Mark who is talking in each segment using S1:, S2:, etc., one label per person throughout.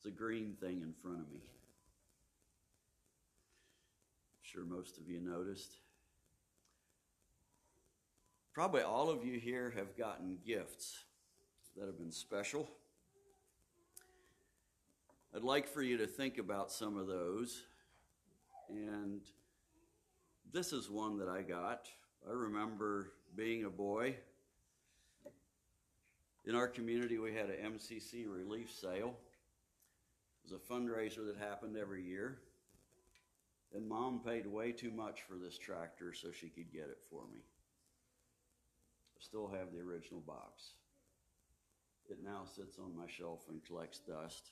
S1: It's a green thing in front of me. I'm sure most of you noticed. Probably all of you here have gotten gifts that have been special. I'd like for you to think about some of those. And this is one that I got. I remember being a boy. In our community, we had a MCC relief sale. Was a fundraiser that happened every year. And mom paid way too much for this tractor so she could get it for me. I still have the original box. It now sits on my shelf and collects dust.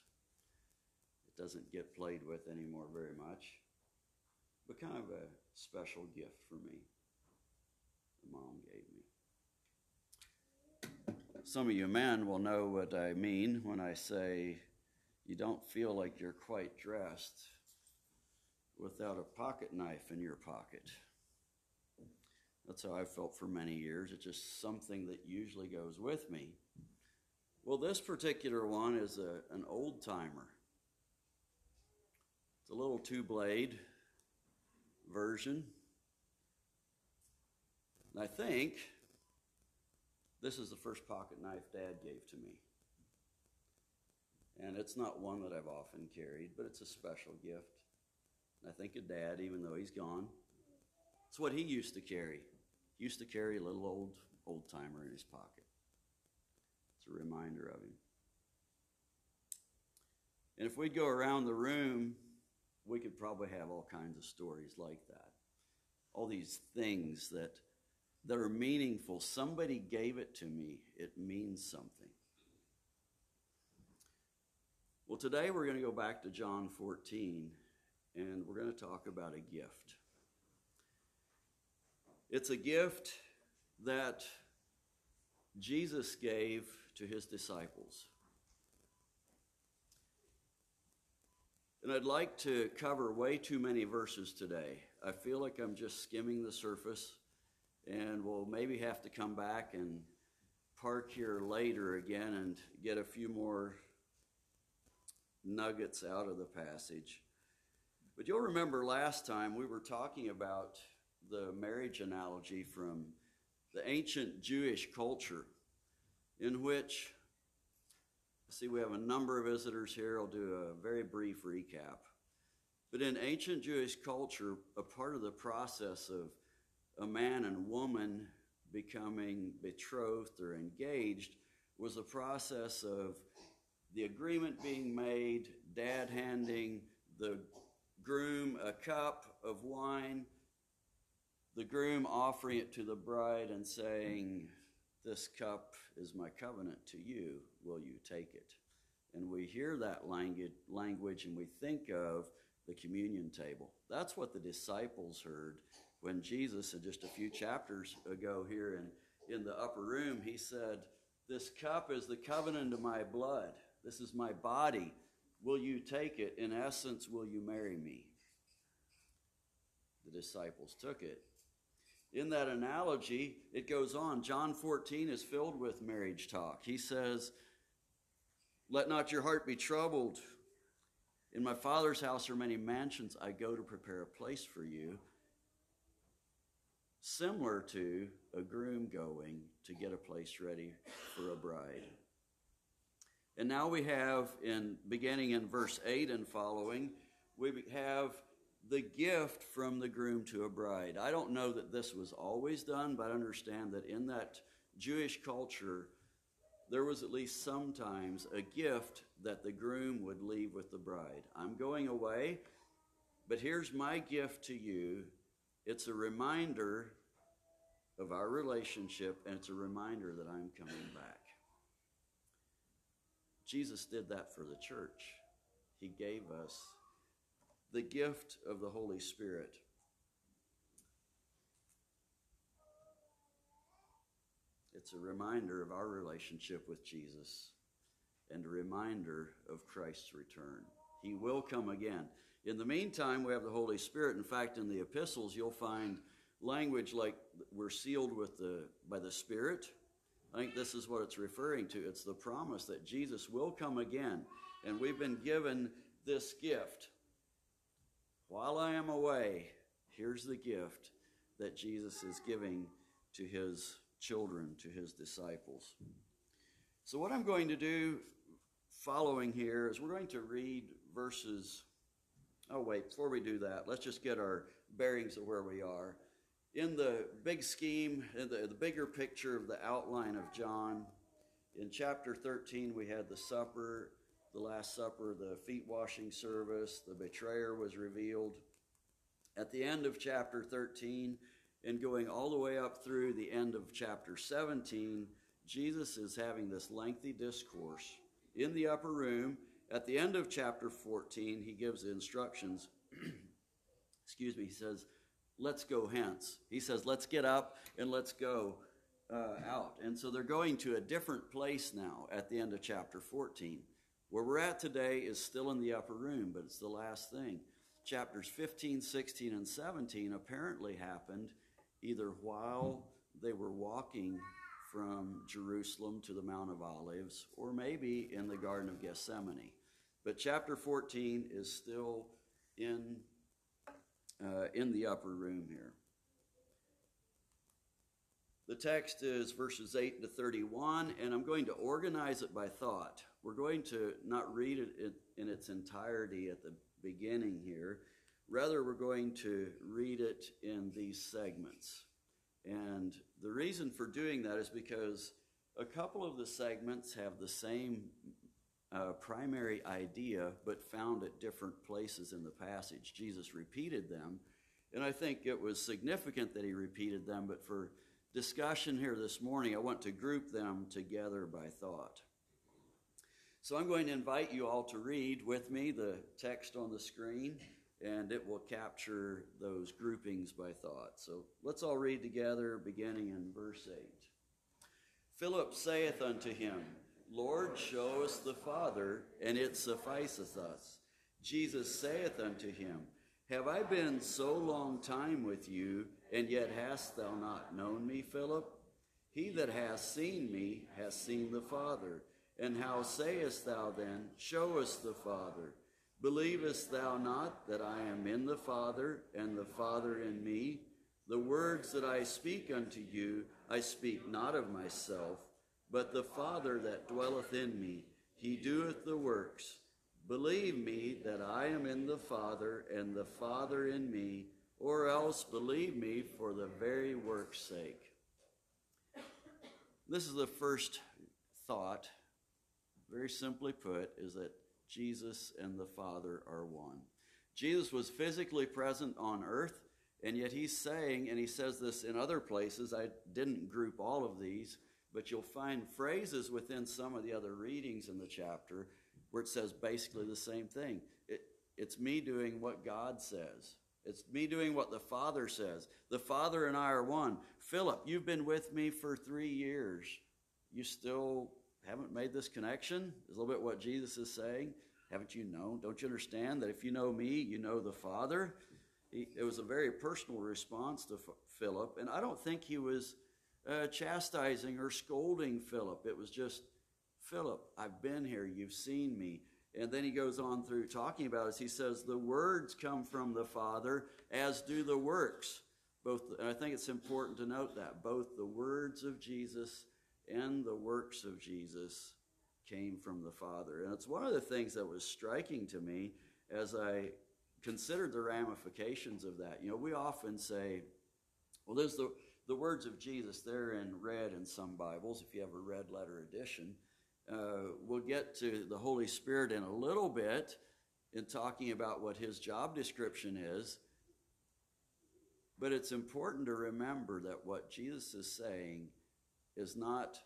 S1: It doesn't get played with anymore very much, but kind of a special gift for me. The mom gave me. Some of you men will know what I mean when I say you don't feel like you're quite dressed without a pocket knife in your pocket. That's how I felt for many years. It's just something that usually goes with me. Well, this particular one is a, an old timer. It's a little two blade version. And I think this is the first pocket knife Dad gave to me. And it's not one that I've often carried, but it's a special gift. And I think of Dad, even though he's gone. It's what he used to carry. He used to carry a little old old timer in his pocket. It's a reminder of him. And if we'd go around the room, we could probably have all kinds of stories like that. All these things that that are meaningful. Somebody gave it to me. It means something. Well, today we're going to go back to John 14 and we're going to talk about a gift. It's a gift that Jesus gave to his disciples. And I'd like to cover way too many verses today. I feel like I'm just skimming the surface, and we'll maybe have to come back and park here later again and get a few more nuggets out of the passage. But you'll remember last time we were talking about the marriage analogy from the ancient Jewish culture, in which, see, we have a number of visitors here. I'll do a very brief recap. But in ancient Jewish culture, a part of the process of a man and woman becoming betrothed or engaged was a process of the agreement being made, dad handing the groom a cup of wine, the groom offering it to the bride and saying, This cup is my covenant to you. Will you take it? And we hear that language and we think of the communion table. That's what the disciples heard when Jesus, just a few chapters ago here in, in the upper room, he said, This cup is the covenant of my blood. This is my body Will you take it? In essence, will you marry me? The disciples took it. In that analogy, it goes on. John 14 is filled with marriage talk. He says, Let not your heart be troubled. In my Father's house are many mansions. I go to prepare a place for you. Similar to a groom going to get a place ready for a bride. And now we have, in beginning in verse 8 and following, we have the gift from the groom to a bride. I don't know that this was always done, but I understand that in that Jewish culture, there was at least sometimes a gift that the groom would leave with the bride. I'm going away, but here's my gift to you. It's a reminder of our relationship, and it's a reminder that I'm coming back. Jesus did that for the church. He gave us the gift of the Holy Spirit. It's a reminder of our relationship with Jesus and a reminder of Christ's return. He will come again. In the meantime, we have the Holy Spirit. In fact, in the epistles, you'll find language like we're sealed with the, by the Spirit, I think this is what it's referring to. It's the promise that Jesus will come again. And we've been given this gift. While I am away, here's the gift that Jesus is giving to his children, to his disciples. So, what I'm going to do following here is we're going to read verses. Oh, wait, before we do that, let's just get our bearings of where we are. In the big scheme, in the, the bigger picture of the outline of John, in chapter 13, we had the supper, the Last Supper, the feet washing service, the betrayer was revealed. At the end of chapter 13, and going all the way up through the end of chapter 17, Jesus is having this lengthy discourse in the upper room. At the end of chapter 14, he gives instructions. Excuse me, he says, Let's go hence. He says, Let's get up and let's go uh, out. And so they're going to a different place now at the end of chapter 14. Where we're at today is still in the upper room, but it's the last thing. Chapters 15, 16, and 17 apparently happened either while they were walking from Jerusalem to the Mount of Olives, or maybe in the Garden of Gethsemane. But chapter 14 is still in, uh, in the upper room here. The text is verses 8 to 31, and I'm going to organize it by thought. We're going to not read it in its entirety at the beginning here. Rather, we're going to read it in these segments. And the reason for doing that is because a couple of the segments have the same uh, primary idea, but found at different places in the passage. Jesus repeated them, and I think it was significant that he repeated them, but for discussion here this morning, I want to group them together by thought. So I'm going to invite you all to read with me the text on the screen, and it will capture those groupings by thought. So let's all read together, beginning in verse 8. Philip saith unto him, Lord, show us the Father, and it sufficeth us. Jesus saith unto him, Have I been so long time with you, and yet hast thou not known me, Philip? He that hath seen me hath seen the Father. And how sayest thou then, Show us the Father? Believest thou not that I am in the Father, and the Father in me? The words that I speak unto you, I speak not of myself, but the Father that dwelleth in me, he doeth the works. Believe me that I am in the Father, and the Father in me, or else believe me for the very work's sake. This is the first thought very simply put, is that Jesus and the Father are one. Jesus was physically present on earth, and yet he's saying, and he says this in other places, I didn't group all of these, but you'll find phrases within some of the other readings in the chapter where it says basically the same thing. It, it's me doing what God says. It's me doing what the Father says. The Father and I are one. Philip, you've been with me for three years. You still haven't made this connection? Is a little bit what Jesus is saying. Haven't you known? Don't you understand that if you know me, you know the Father? He, it was a very personal response to Philip, and I don't think he was uh, chastising or scolding Philip. It was just, Philip, I've been here, you've seen me. And then he goes on through talking about it. He says, The words come from the Father, as do the works. Both, and I think it's important to note that both the words of Jesus and the works of Jesus came from the Father. And it's one of the things that was striking to me as I considered the ramifications of that. You know, we often say, well, there's the, the words of Jesus, they're in red in some Bibles, if you have a red letter edition. Uh, we'll get to the Holy Spirit in a little bit in talking about what his job description is. But it's important to remember that what Jesus is saying is not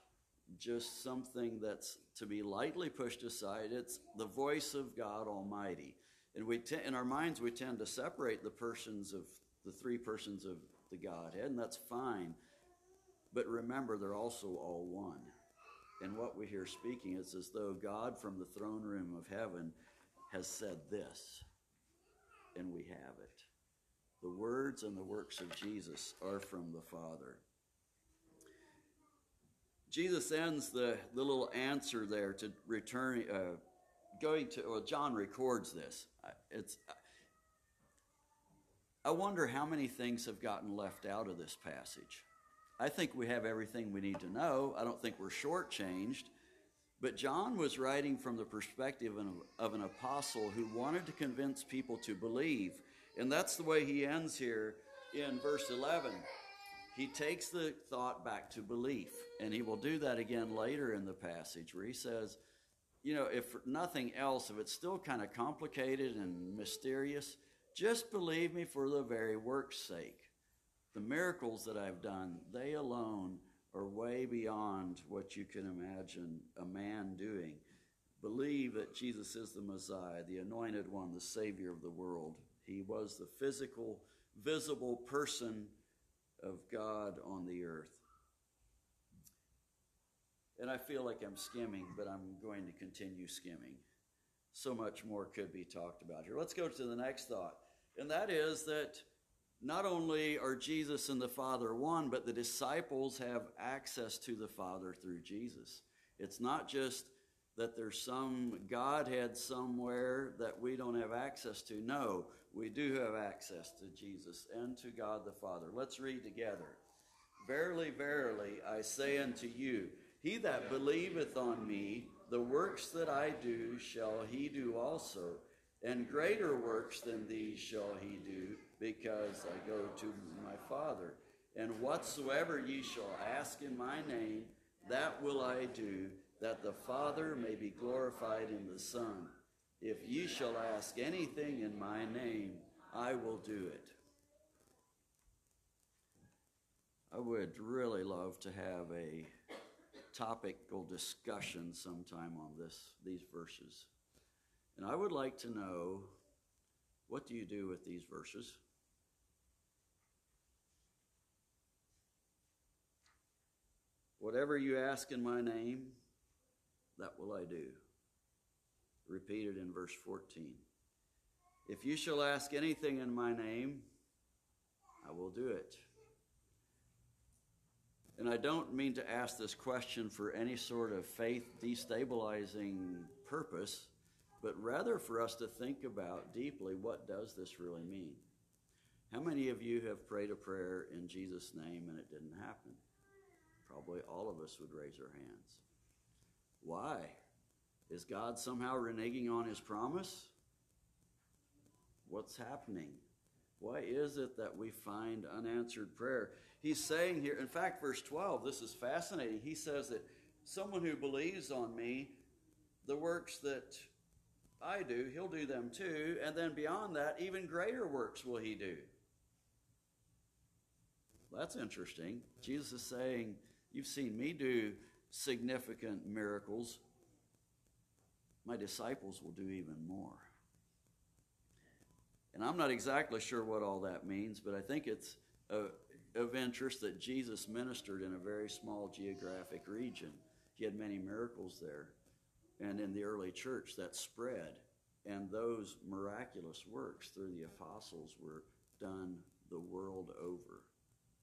S1: just something that's to be lightly pushed aside. It's the voice of God Almighty. And we te- in our minds, we tend to separate the persons of the three persons of the Godhead, and that's fine. But remember, they're also all one. And what we hear speaking is as though God from the throne room of heaven has said this, and we have it. The words and the works of Jesus are from the Father. Jesus ends the, the little answer there to return, uh, going to, well, John records this. It's, I wonder how many things have gotten left out of this passage. I think we have everything we need to know. I don't think we're shortchanged. But John was writing from the perspective of an apostle who wanted to convince people to believe. And that's the way he ends here in verse 11. He takes the thought back to belief. And he will do that again later in the passage where he says, you know, if nothing else, if it's still kind of complicated and mysterious, just believe me for the very work's sake. The miracles that I've done, they alone are way beyond what you can imagine a man doing. Believe that Jesus is the Messiah, the anointed one, the Savior of the world. He was the physical, visible person of God on the earth. And I feel like I'm skimming, but I'm going to continue skimming. So much more could be talked about here. Let's go to the next thought, and that is that not only are Jesus and the Father one, but the disciples have access to the Father through Jesus. It's not just that there's some Godhead somewhere that we don't have access to. No, we do have access to Jesus and to God the Father. Let's read together. Verily, verily, I say unto you, he that believeth on me, the works that I do shall he do also, and greater works than these shall he do because I go to my Father. And whatsoever ye shall ask in my name, that will I do, that the Father may be glorified in the Son. If ye shall ask anything in my name, I will do it. I would really love to have a topical discussion sometime on this these verses. And I would like to know what do you do with these verses? Whatever you ask in my name, that will I do. Repeated in verse 14. If you shall ask anything in my name, I will do it. And I don't mean to ask this question for any sort of faith destabilizing purpose, but rather for us to think about deeply what does this really mean? How many of you have prayed a prayer in Jesus' name and it didn't happen? Probably all of us would raise our hands. Why? Is God somehow reneging on his promise? What's happening? Why is it that we find unanswered prayer? He's saying here, in fact, verse 12, this is fascinating. He says that someone who believes on me, the works that I do, he'll do them too. And then beyond that, even greater works will he do. That's interesting. Jesus is saying, You've seen me do significant miracles. My disciples will do even more. And I'm not exactly sure what all that means, but I think it's uh, of interest that Jesus ministered in a very small geographic region. He had many miracles there. And in the early church, that spread. And those miraculous works through the apostles were done the world over.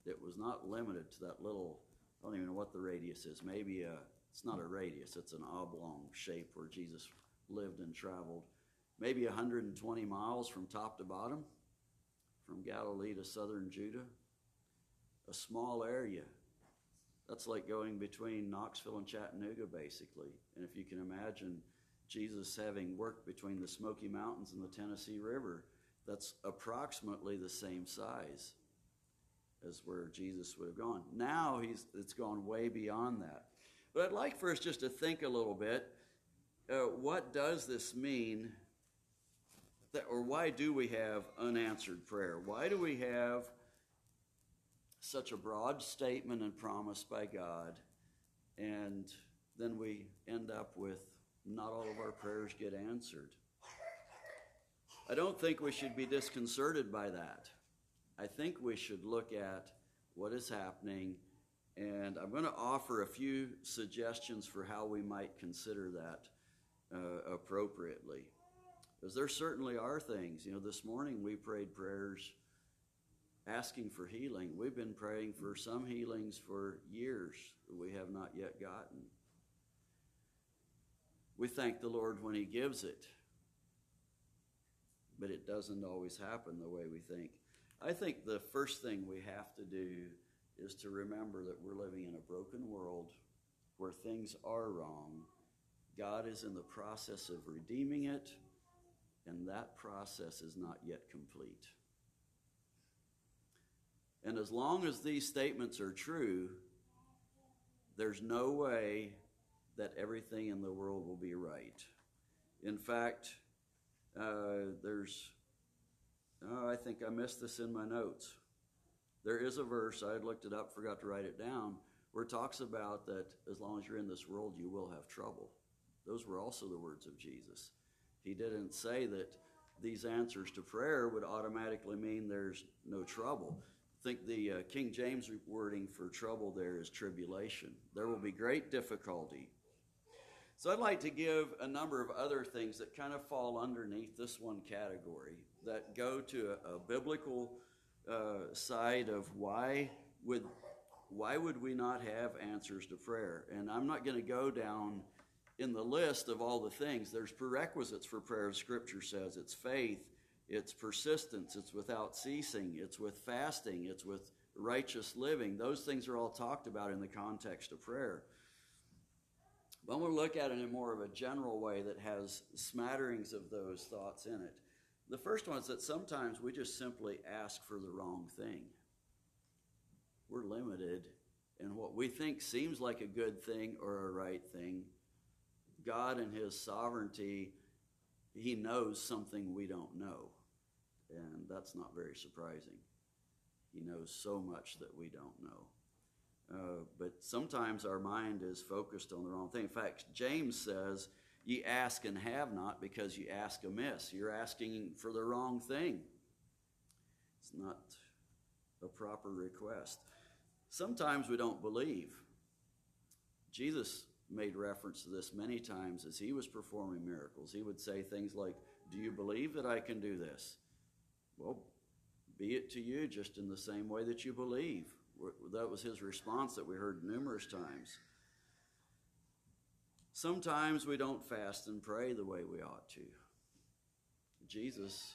S1: It was not limited to that little I don't even know what the radius is. Maybe a, it's not a radius, it's an oblong shape where Jesus lived and traveled. Maybe 120 miles from top to bottom, from Galilee to southern Judah. A small area. That's like going between Knoxville and Chattanooga, basically. And if you can imagine Jesus having worked between the Smoky Mountains and the Tennessee River, that's approximately the same size as where Jesus would have gone. Now he's it's gone way beyond that. But I'd like for us just to think a little bit. Uh, what does this mean? That, or why do we have unanswered prayer? Why do we have such a broad statement and promise by God, and then we end up with not all of our prayers get answered? I don't think we should be disconcerted by that. I think we should look at what is happening, and I'm going to offer a few suggestions for how we might consider that uh, appropriately. Because there certainly are things. You know, this morning we prayed prayers asking for healing. We've been praying for some healings for years that we have not yet gotten. We thank the Lord when He gives it, but it doesn't always happen the way we think. I think the first thing we have to do is to remember that we're living in a broken world where things are wrong. God is in the process of redeeming it, and that process is not yet complete. And as long as these statements are true, there's no way that everything in the world will be right. In fact, uh, there's, oh, I think I missed this in my notes. There is a verse, I looked it up, forgot to write it down, where it talks about that as long as you're in this world, you will have trouble. Those were also the words of Jesus. He didn't say that these answers to prayer would automatically mean there's no trouble. I think the uh, King James wording for trouble there is tribulation. There will be great difficulty. So I'd like to give a number of other things that kind of fall underneath this one category that go to a, a biblical uh, side of why would why would we not have answers to prayer? And I'm not going to go down in the list of all the things. There's prerequisites for prayer. Scripture says it's faith, it's persistence, it's without ceasing, it's with fasting, it's with righteous living. Those things are all talked about in the context of prayer. But I'm going to look at it in more of a general way that has smatterings of those thoughts in it. The first one is that sometimes we just simply ask for the wrong thing. We're limited in what we think seems like a good thing or a right thing. God, in His sovereignty, He knows something we don't know. And that's not very surprising. He knows so much that we don't know. Uh, but sometimes our mind is focused on the wrong thing. In fact, James says, Ye ask and have not because you ask amiss. You're asking for the wrong thing. It's not a proper request. Sometimes we don't believe. Jesus made reference to this many times as he was performing miracles. He would say things like, Do you believe that I can do this? Well, be it to you just in the same way that you believe. That was his response that we heard numerous times. Sometimes we don't fast and pray the way we ought to. Jesus,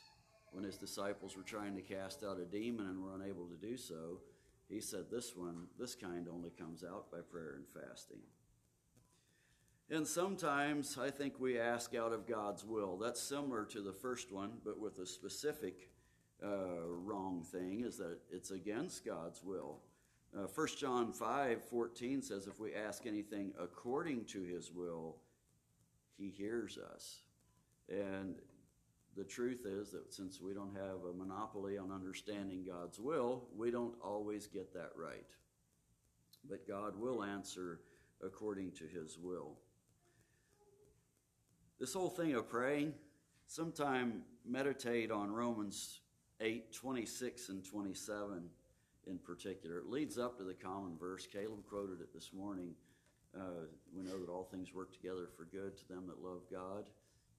S1: when his disciples were trying to cast out a demon and were unable to do so, he said, This one, this kind only comes out by prayer and fasting. And sometimes I think we ask out of God's will. That's similar to the first one, but with a specific uh, wrong thing is that it's against God's will. Uh, 1 John 5 14 says, If we ask anything according to his will, he hears us. And the truth is that since we don't have a monopoly on understanding God's will, we don't always get that right. But God will answer according to his will. This whole thing of praying, sometime meditate on Romans 8 26 and 27 in particular. It leads up to the common verse. Caleb quoted it this morning. Uh, we know that all things work together for good to them that love God.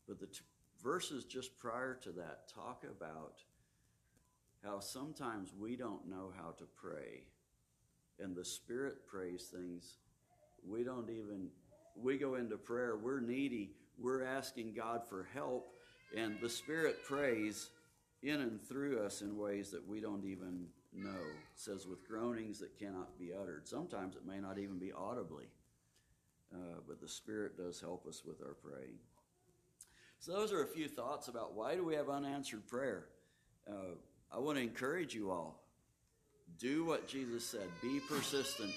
S1: But the t- verses just prior to that talk about how sometimes we don't know how to pray. And the Spirit prays things. We don't even, we go into prayer, we're needy, we're asking God for help, and the Spirit prays in and through us in ways that we don't even know. It says, with groanings that cannot be uttered. Sometimes it may not even be audibly, uh, but the Spirit does help us with our praying. So, those are a few thoughts about why do we have unanswered prayer. Uh, I want to encourage you all do what Jesus said, be persistent.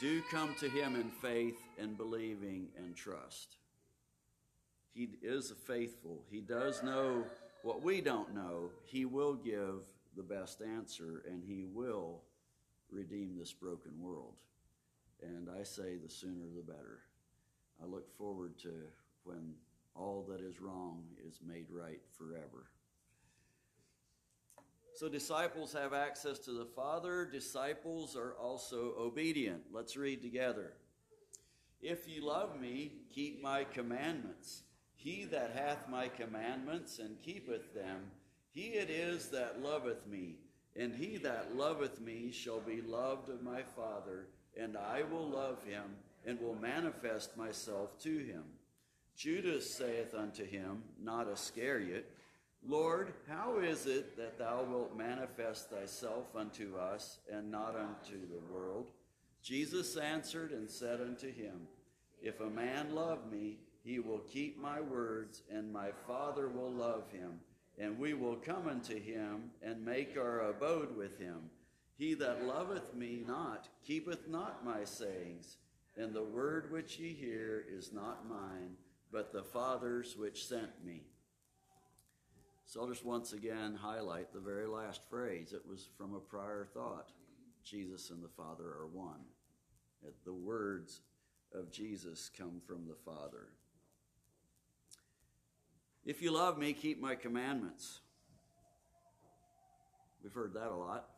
S1: Do come to Him in faith and believing and trust. He is faithful. He does know what we don't know. He will give the best answer, and He will redeem this broken world. And I say the sooner the better. I look forward to when all that is wrong is made right forever. So, disciples have access to the Father. Disciples are also obedient. Let's read together. If you love me, keep my commandments. He that hath my commandments and keepeth them, he it is that loveth me, And he that loveth me shall be loved of my Father, and I will love him, and will manifest myself to him. Judas saith unto him, not Iscariot, Lord, how is it that thou wilt manifest thyself unto us, and not unto the world? Jesus answered and said unto him, If a man love me, he will keep my words, and my Father will love him, and we will come unto him, and make our abode with him. He that loveth me not keepeth not my sayings, and the word which ye hear is not mine, but the Father's which sent me. So I'll just once again highlight the very last phrase. It was from a prior thought. Jesus and the Father are one. The words of Jesus come from the Father. If you love me, keep my commandments. We've heard that a lot.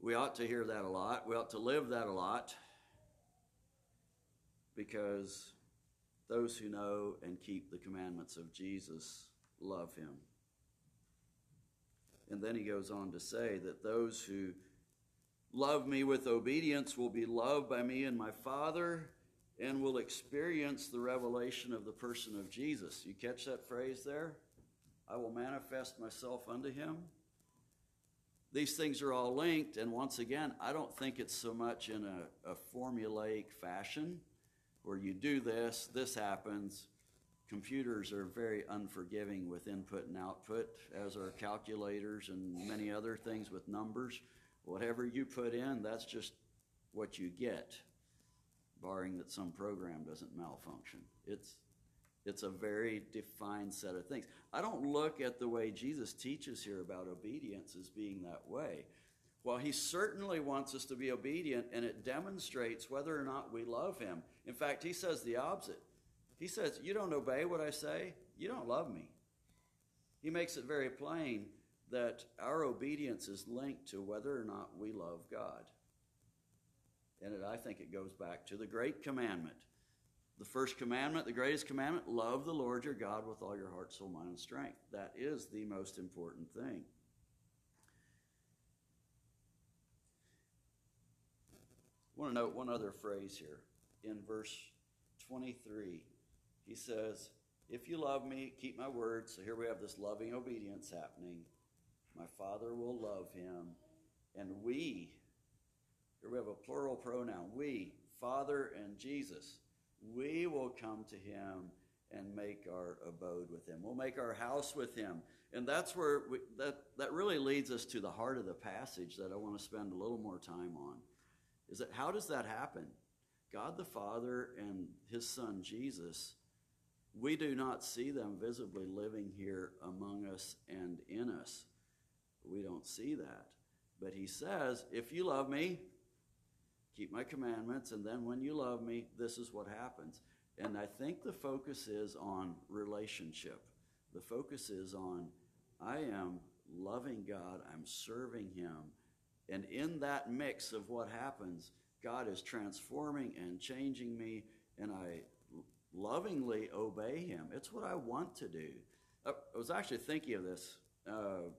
S1: We ought to hear that a lot. We ought to live that a lot because those who know and keep the commandments of Jesus love him. And then he goes on to say that those who love me with obedience will be loved by me and my Father and will experience the revelation of the person of Jesus. You catch that phrase there? I will manifest myself unto him. These things are all linked, and once again, I don't think it's so much in a, a formulaic fashion where you do this, this happens. Computers are very unforgiving with input and output, as are calculators and many other things with numbers. Whatever you put in, that's just what you get, barring that some program doesn't malfunction. It's, it's a very defined set of things. I don't look at the way Jesus teaches here about obedience as being that way. Well, he certainly wants us to be obedient, and it demonstrates whether or not we love him. In fact, he says the opposite. He says, You don't obey what I say, you don't love me. He makes it very plain that our obedience is linked to whether or not we love God. And it, I think it goes back to the great commandment. The first commandment, the greatest commandment, love the Lord your God with all your heart, soul, mind, and strength. That is the most important thing. I want to note one other phrase here. In verse 23, he says, If you love me, keep my words. So here we have this loving obedience happening. My Father will love him. And we, here we have a plural pronoun, we, Father and Jesus, we will come to him and make our abode with him. We'll make our house with him. And that's where we, that, that really leads us to the heart of the passage that I want to spend a little more time on. Is that how does that happen? God the Father and his Son Jesus, we do not see them visibly living here among us and in us. We don't see that. But he says, if you love me, keep my commandments, and then when you love me, this is what happens. And I think the focus is on relationship. The focus is on I am loving God, I'm serving Him. And in that mix of what happens, God is transforming and changing me, and I lovingly obey Him. It's what I want to do. I was actually thinking of this. Uh,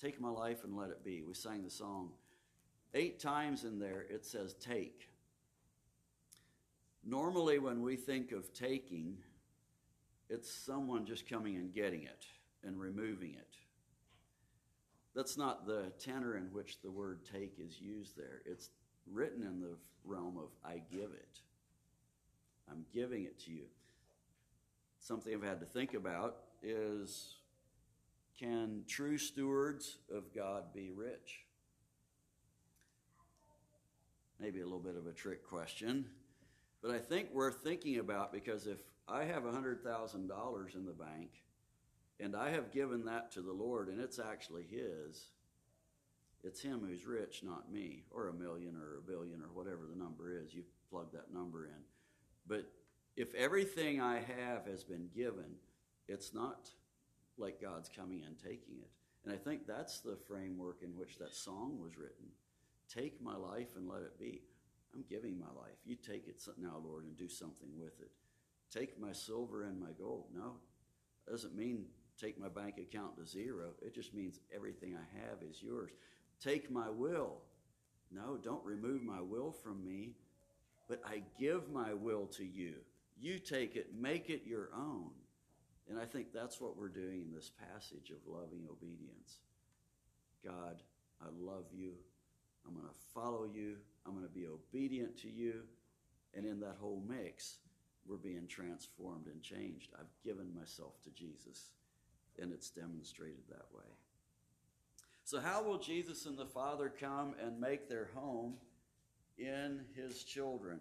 S1: Take my life and let it be. We sang the song. Eight times in there it says take. Normally, when we think of taking, it's someone just coming and getting it and removing it. That's not the tenor in which the word take is used there. It's written in the realm of I give it. I'm giving it to you. Something I've had to think about is can true stewards of God be rich? Maybe a little bit of a trick question, but I think worth thinking about because if I have $100,000 in the bank and I have given that to the Lord and it's actually His, it's Him who's rich, not me, or a million or a billion or whatever the number is. You plug that number in. But if everything I have has been given, it's not like God's coming and taking it. And I think that's the framework in which that song was written. Take my life and let it be. I'm giving my life. You take it now, Lord, and do something with it. Take my silver and my gold. No, doesn't mean take my bank account to zero. It just means everything I have is yours. Take my will. No, don't remove my will from me, but I give my will to you. You take it, make it your own. And I think that's what we're doing in this passage of loving obedience. God, I love you. I'm going to follow you. I'm going to be obedient to you. And in that whole mix, we're being transformed and changed. I've given myself to Jesus, and it's demonstrated that way. So, how will Jesus and the Father come and make their home in his children?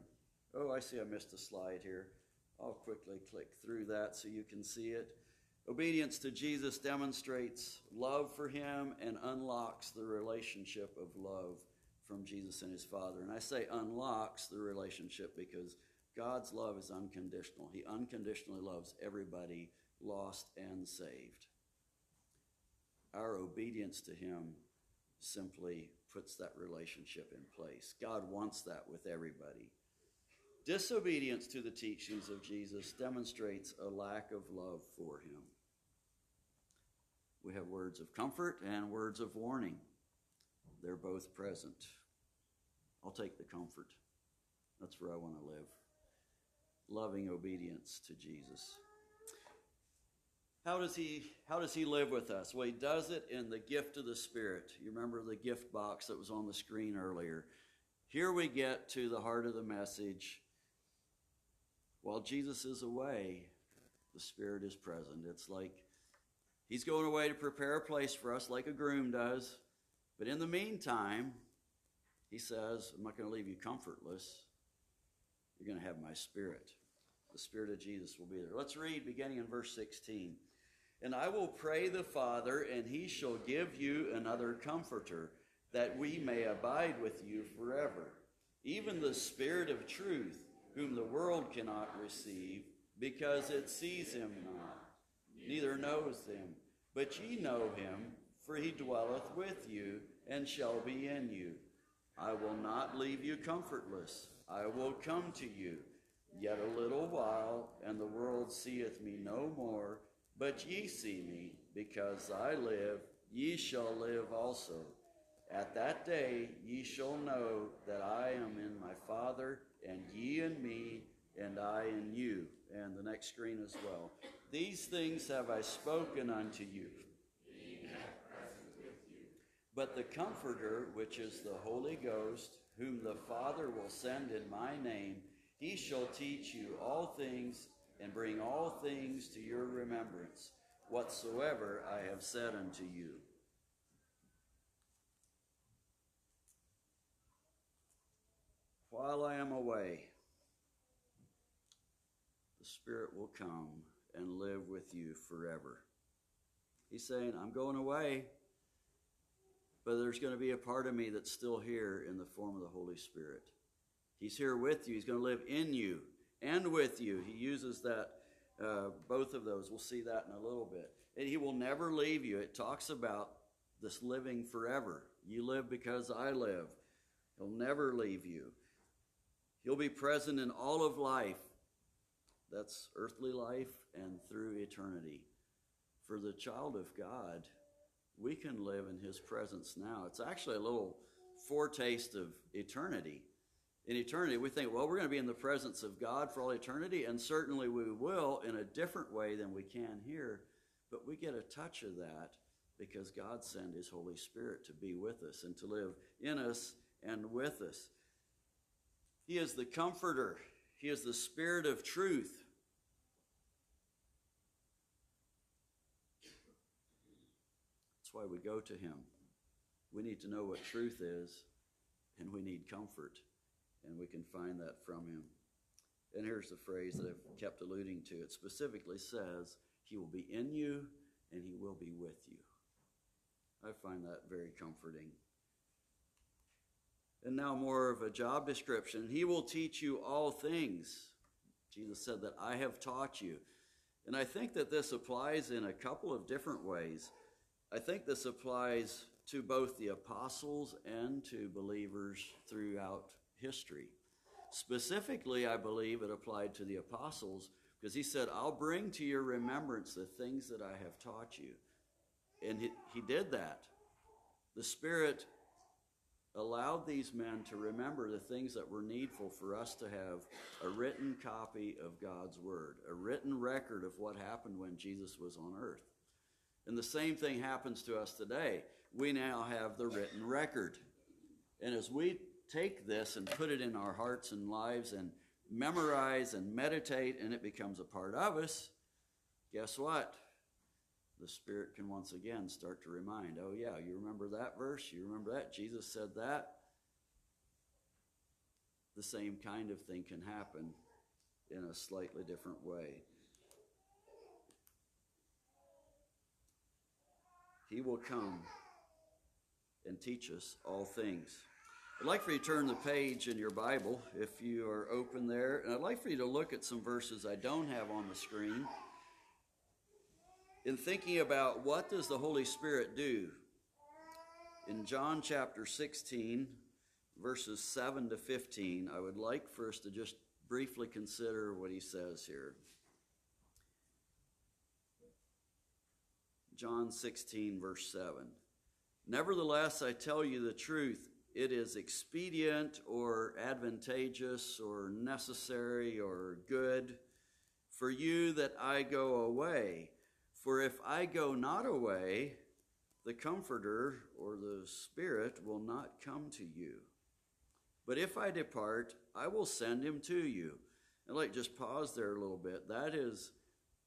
S1: Oh, I see I missed a slide here. I'll quickly click through that so you can see it. Obedience to Jesus demonstrates love for him and unlocks the relationship of love from Jesus and his Father. And I say unlocks the relationship because God's love is unconditional. He unconditionally loves everybody, lost and saved. Our obedience to him simply puts that relationship in place. God wants that with everybody. Disobedience to the teachings of Jesus demonstrates a lack of love for him. We have words of comfort and words of warning. They're both present. I'll take the comfort. That's where I want to live. Loving obedience to Jesus. How does he how does he live with us? Well, he does it in the gift of the Spirit. You remember the gift box that was on the screen earlier. Here we get to the heart of the message. While Jesus is away, the Spirit is present. It's like he's going away to prepare a place for us, like a groom does. But in the meantime, he says, I'm not going to leave you comfortless. You're going to have my Spirit. The Spirit of Jesus will be there. Let's read beginning in verse 16. And I will pray the Father, and he shall give you another comforter, that we may abide with you forever. Even the Spirit of truth, whom the world cannot receive, because it sees him not, neither knows him. But ye know him, for he dwelleth with you, and shall be in you. I will not leave you comfortless. I will come to you. Yet a little while, and the world seeth me no more, but ye see me, because I live, ye shall live also. At that day ye shall know that I am in my Father, and ye in me, and I in you. And the next screen as well. These things have I spoken unto you. But the Comforter, which is the Holy Ghost, whom the Father will send in my name, he shall teach you all things and bring all things to your remembrance, whatsoever I have said unto you. While I am away, the Spirit will come and live with you forever. He's saying, I'm going away, but there's going to be a part of me that's still here in the form of the Holy Spirit. He's here with you. He's going to live in you and with you. He uses that, uh, both of those. We'll see that in a little bit. And he will never leave you. It talks about this living forever. You live because I live. He'll never leave you. He'll be present in all of life. That's earthly life and through eternity. For the child of God, we can live in his presence now. It's actually a little foretaste of eternity in eternity, we think, well, we're going to be in the presence of God for all eternity, and certainly we will in a different way than we can here. But we get a touch of that because God sent His Holy Spirit to be with us and to live in us and with us. He is the comforter, He is the Spirit of truth. That's why we go to Him. We need to know what truth is, and we need comfort and we can find that from him. And here's the phrase that I've kept alluding to it specifically says, He will be in you and He will be with you. I find that very comforting. And now, more of a job description. He will teach you all things. Jesus said that I have taught you. And I think that this applies in a couple of different ways. I think this applies to both the apostles and to believers throughout history. Specifically, I believe it applied to the apostles Because he said, I'll bring to your remembrance the things that I have taught you. And he, he did that. The Spirit allowed these men to remember the things that were needful for us to have a written copy of God's Word, a written record of what happened when Jesus was on earth. And the same thing happens to us today. We now have the written record. And as we take this and put it in our hearts and lives and memorize and meditate, and it becomes a part of us, guess what? The Spirit can once again start to remind, oh, yeah, you remember that verse? You remember that? Jesus said that. The same kind of thing can happen in a slightly different way. He will come and teach us all things. I'd like for you to turn the page in your Bible if you are open there, and I'd like for you to look at some verses I don't have on the screen. In thinking about what does the Holy Spirit do? In John chapter 16, verses 7 to 15, I would like for us to just briefly consider what he says here. John 16, verse 7. Nevertheless, I tell you the truth it is expedient or advantageous or necessary or good for you that I go away. For if I go not away, the Comforter or the Spirit will not come to you. But if I depart, I will send him to you. And like just pause there a little bit. That is,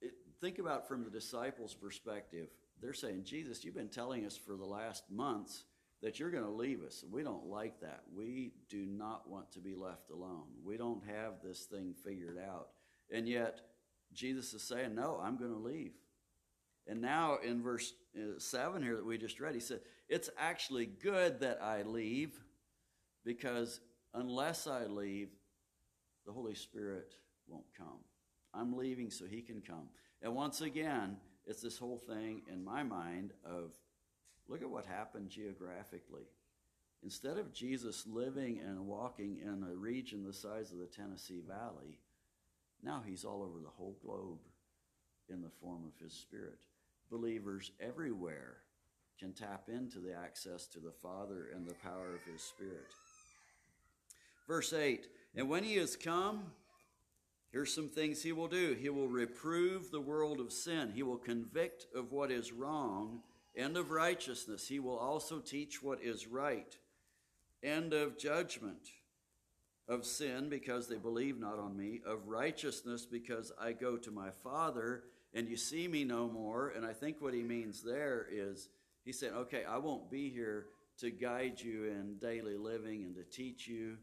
S1: it, think about from the disciples' perspective. They're saying, Jesus, you've been telling us for the last months that you're going to leave us. We don't like that. We do not want to be left alone. We don't have this thing figured out. And yet, Jesus is saying, No, I'm going to leave. And now in verse uh, 7 here that we just read, he said, It's actually good that I leave because unless I leave, the Holy Spirit won't come. I'm leaving so he can come. And once again, it's this whole thing in my mind of Look at what happened geographically. Instead of Jesus living and walking in a region the size of the Tennessee Valley, now he's all over the whole globe in the form of his Spirit. Believers everywhere can tap into the access to the Father and the power of his Spirit. Verse 8 And when he has come, here's some things he will do. He will reprove the world of sin, he will convict of what is wrong and of righteousness. He will also teach what is right, and of judgment, of sin, because they believe not on me, of righteousness, because I go to my Father, and you see me no more. And I think what he means there is he said, Okay, I won't be here to guide you in daily living and to teach you,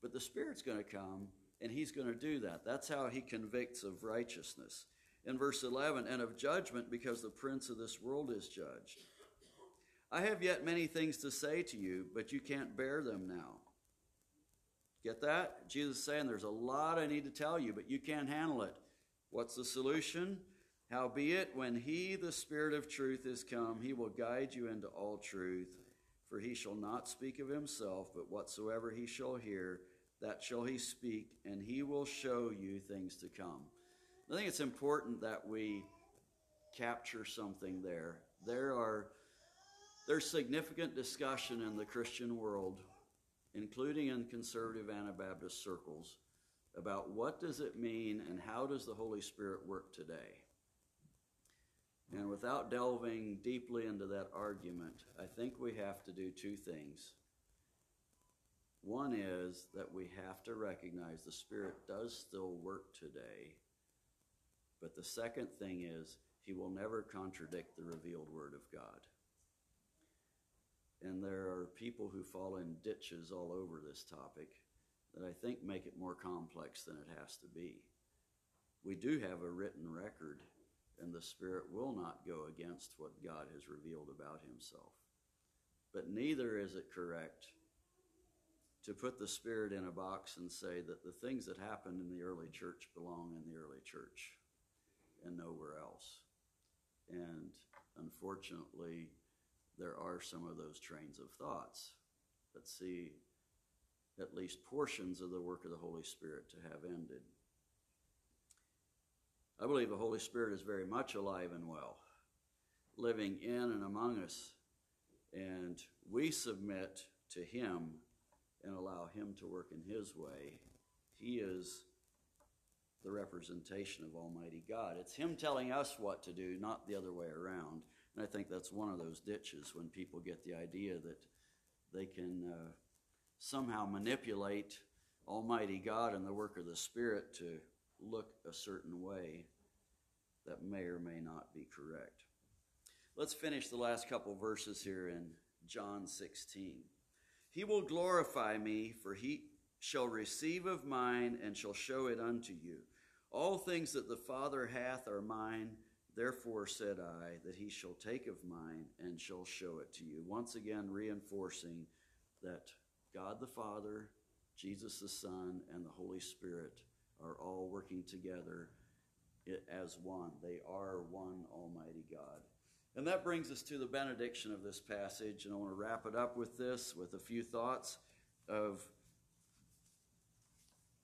S1: but the Spirit's going to come, and he's going to do that. That's how he convicts of righteousness in verse 11, and of judgment because the prince of this world is judged. I have yet many things to say to you, but you can't bear them now. Get that? Jesus is saying there's a lot I need to tell you, but you can't handle it. What's the solution? Howbeit, when he, the Spirit of truth, is come, he will guide you into all truth. For he shall not speak of himself, but whatsoever he shall hear, that shall he speak, and he will show you things to come. I think it's important that we capture something there. There are there's significant discussion in the Christian world, including in conservative Anabaptist circles, about what does it mean and how does the Holy Spirit work today. And without delving deeply into that argument, I think we have to do two things. One is that we have to recognize the Spirit does still work today but the second thing is, he will never contradict the revealed word of God. And there are people who fall in ditches all over this topic that I think make it more complex than it has to be. We do have a written record, and the Spirit will not go against what God has revealed about Himself. But neither is it correct to put the Spirit in a box and say that the things that happened in the early church belong in the early church and nowhere else. And unfortunately, there are some of those trains of thoughts that see at least portions of the work of the Holy Spirit to have ended. I believe the Holy Spirit is very much alive and well, living in and among us. And we submit to Him and allow Him to work in His way. He is the representation of Almighty God. It's Him telling us what to do, not the other way around. And I think that's one of those ditches when people get the idea that they can uh, somehow manipulate Almighty God and the work of the Spirit to look a certain way that may or may not be correct. Let's finish the last couple verses here in John 16. He will glorify me, for he shall receive of mine and shall show it unto you. All things that the Father hath are mine. Therefore said I, that he shall take of mine and shall show it to you. Once again, reinforcing that God the Father, Jesus the Son, and the Holy Spirit are all working together as one. They are one Almighty God. And that brings us to the benediction of this passage. And I want to wrap it up with this, with a few thoughts of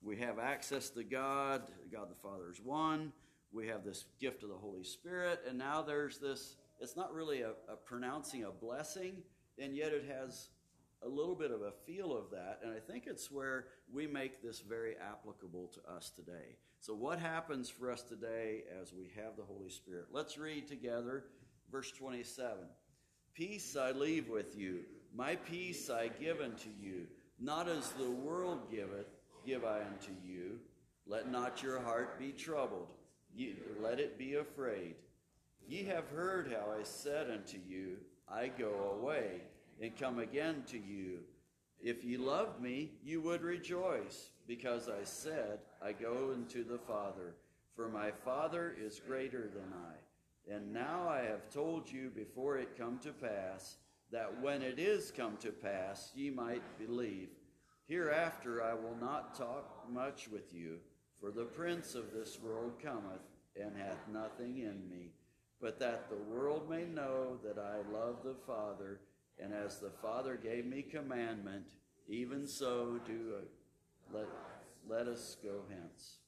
S1: we have access to God, God the Father is one. We have this gift of the Holy Spirit. And now there's this, it's not really a, a pronouncing a blessing, and yet it has a little bit of a feel of that. And I think it's where we make this very applicable to us today. So, what happens for us today as we have the Holy Spirit? Let's read together verse 27. Peace I leave with you, my peace I give unto you, not as the world giveth, give I unto you. Let not your heart be troubled, ye, let it be afraid. Ye have heard how I said unto you, I go away and come again to you. If ye loved me, you would rejoice, because I said, I go unto the Father, for my Father is greater than I. And now I have told you before it come to pass, that when it is come to pass, ye might believe. Hereafter I will not talk much with you, for the prince of this world cometh, and hath nothing in me, but that the world may know that I love the Father, and as the Father gave me commandment, even so do I. Let, let us go hence.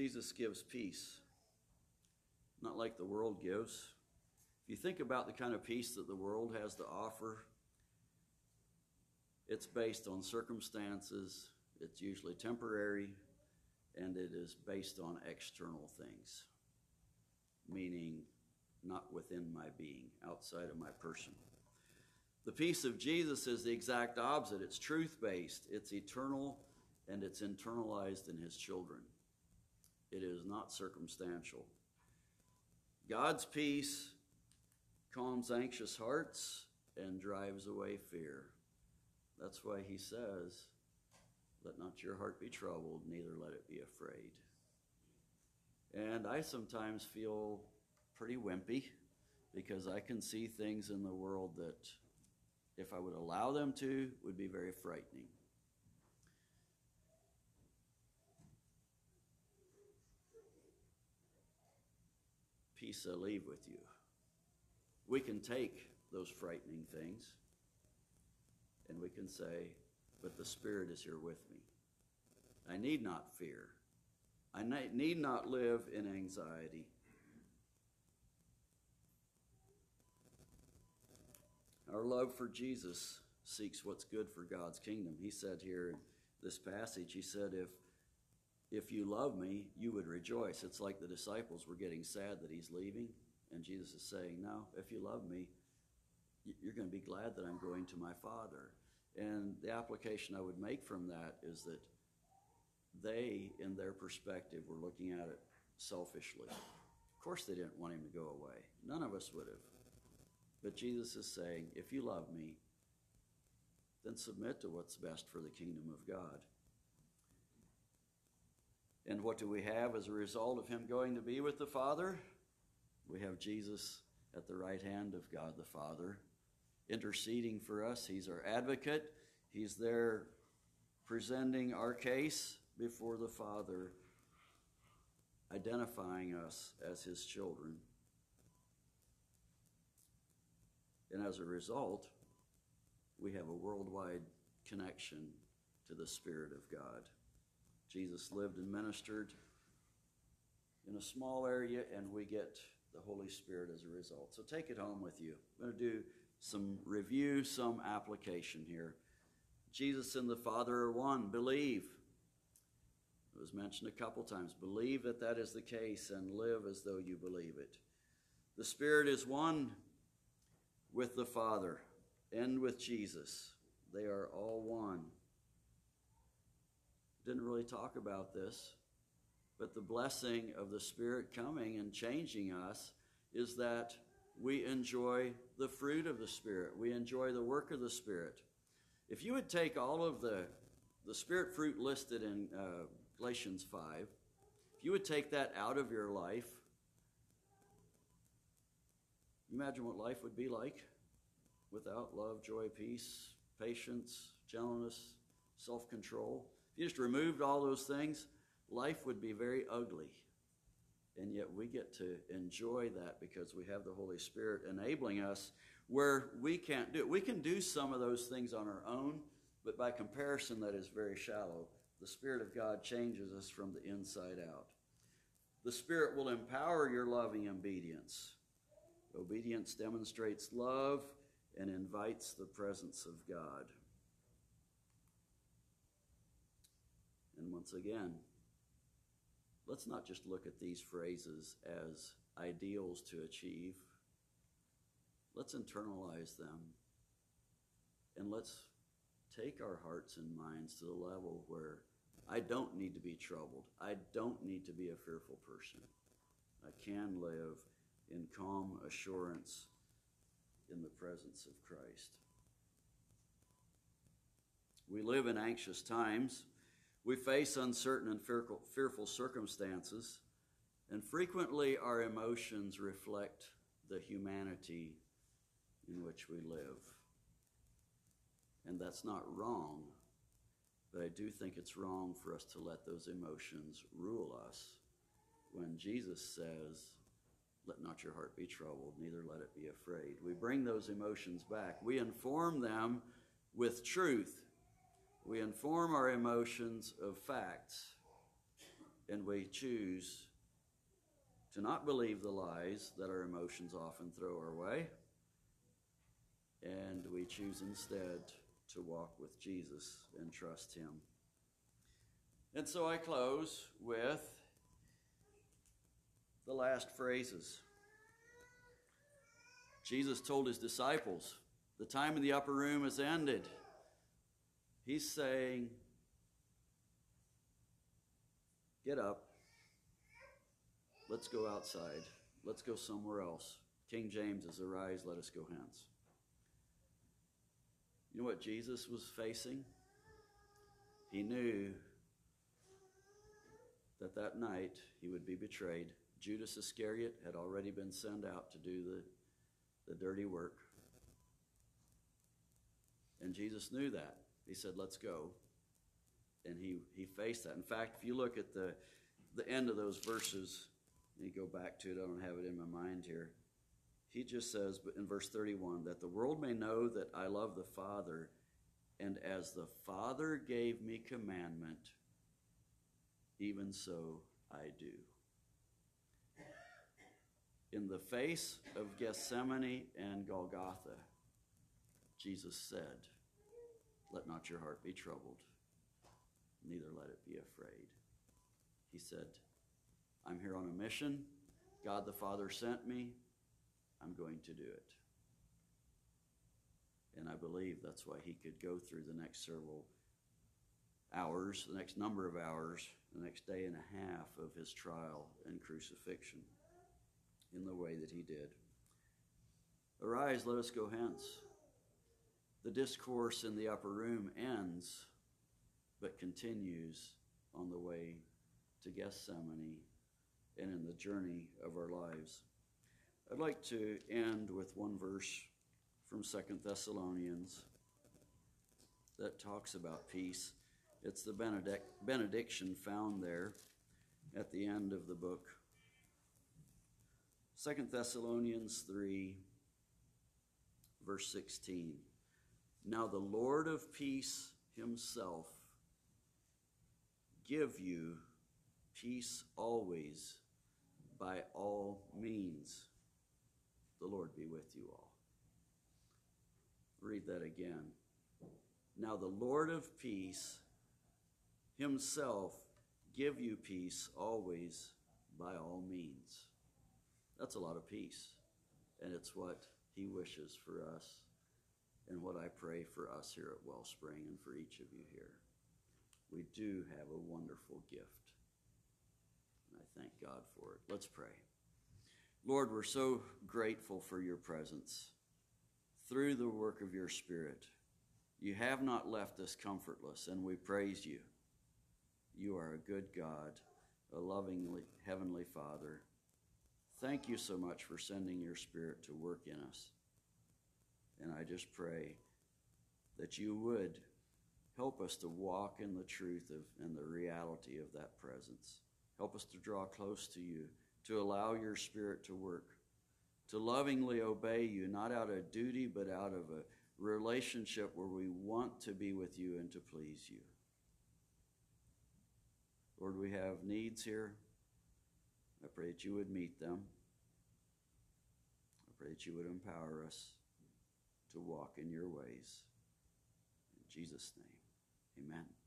S1: Jesus gives peace, not like the world gives. If you think about the kind of peace that the world has to offer, it's based on circumstances, it's usually temporary, and it is based on external things, meaning not within my being, outside of my person. The peace of Jesus is the exact opposite. It's truth based, it's eternal, and it's internalized in his children. It is not circumstantial. God's peace calms anxious hearts and drives away fear. That's why he says, Let not your heart be troubled, neither let it be afraid. And I sometimes feel pretty wimpy because I can see things in the world that, if I would allow them to, would be very frightening. Peace I leave with you. We can take those frightening things and we can say, But the Spirit is here with me. I need not fear. I need not live in anxiety. Our love for Jesus seeks what's good for God's kingdom. He said here in this passage, he said, if if you love me, you would rejoice. It's like the disciples were getting sad that he's leaving, and Jesus is saying, No, if you love me, you're going to be glad that I'm going to my Father. And the application I would make from that is that they, in their perspective, were looking at it selfishly. Of course, they didn't want him to go away. None of us would have. But Jesus is saying, if you love me, then submit to what's best for the kingdom of God. And what do we have as a result of him going to be with the Father? We have Jesus at the right hand of God the Father, interceding for us. He's our advocate. He's there presenting our case before the Father, identifying us as his children. And as a result, we have a worldwide connection to the Spirit of God. Jesus lived and ministered in a small area, and we get the Holy Spirit as a result. So take it home with you. I'm going to do some review, some application here. Jesus and the Father are one. Believe. It was mentioned a couple times. Believe that that is the case and live as though you believe it. The Spirit is one with the Father and with Jesus. They are all one. Didn't really talk about this, but the blessing of the Spirit coming and changing us is that we enjoy the fruit of the Spirit. We enjoy the work of the Spirit. If you would take all of the, the Spirit fruit listed in uh, Galatians 5, if you would take that out of your life, imagine what life would be like without love, joy, peace, patience, gentleness, self control. You just removed all those things, life would be very ugly. And yet we get to enjoy that because we have the Holy Spirit enabling us where we can't do it. We can do some of those things on our own, but by comparison, that is very shallow. The Spirit of God changes us from the inside out. The Spirit will empower your loving obedience. Obedience demonstrates love and invites the presence of God. And once again, let's not just look at these phrases as ideals to achieve. Let's internalize them and let's take our hearts and minds to the level where I don't need to be troubled. I don't need to be a fearful person. I can live in calm assurance in the presence of Christ. We live in anxious times. We face uncertain and fearful, circumstances, and frequently our emotions reflect the humanity in which we live. And that's not wrong, but I do think it's wrong for us to let those emotions rule us when Jesus says, Let not your heart be troubled, neither let it be afraid. We bring those emotions back. We inform them with truth. We inform our emotions of facts, and we choose to not believe the lies that our emotions often throw our way, and we choose instead to walk with Jesus and trust Him. And so I close with the last phrases. Jesus told his disciples, The time in the upper room has ended. He's saying, Get up. Let's go outside. Let's go somewhere else. King James is arise, let us go hence. You know what Jesus was facing? He knew that that night he would be betrayed. Judas Iscariot had already been sent out to do the, the dirty work. And Jesus knew that. He said, Let's go. And he, he faced that. In fact, if you look at the, the end of those verses, you go back to it, I don't have it in my mind here. He just says but in verse 31 that the world may know that I love the Father, and as the Father gave me commandment, even so I do. In the face of Gethsemane and Golgotha, Jesus said, Let not your heart be troubled, neither let it be afraid. He said, I'm here on a mission. God the Father sent me. I'm going to do it. And I believe that's why he could go through the next several hours, the next number of hours, the next day and a half of his trial and crucifixion in the way that he did. Arise, let us go hence. The discourse in the upper room ends, but continues on the way to Gethsemane and in the journey of our lives. I'd like to end with one verse from Second Thessalonians that talks about peace. It's the benedic- benediction found there at the end of the book. Second Thessalonians 3 verse 16. Now the Lord of peace himself give you peace always by all means. The Lord be with you all. Read that again. Now the Lord of peace himself give you peace always by all means. That's a lot of peace. And it's what he wishes for us and what I pray for us here at Wellspring and for each of you here. We do have a wonderful gift. And I thank God for it. Let's pray. Lord, we're so grateful for your presence. Through the work of your Spirit, you have not left us comfortless, and we praise you. You are a good God, a loving Heavenly Father. Thank you so much for sending your Spirit to work in us. And I just pray that you would help us to walk in the truth of and the reality of that presence. Help us to draw close to you, to allow your Spirit to work, to lovingly obey you, not out of duty, but out of a relationship where we want to be with you and to please you. Lord, we have needs here. I pray that you would meet them. I pray that you would empower us to walk in your ways. In Jesus' name, amen.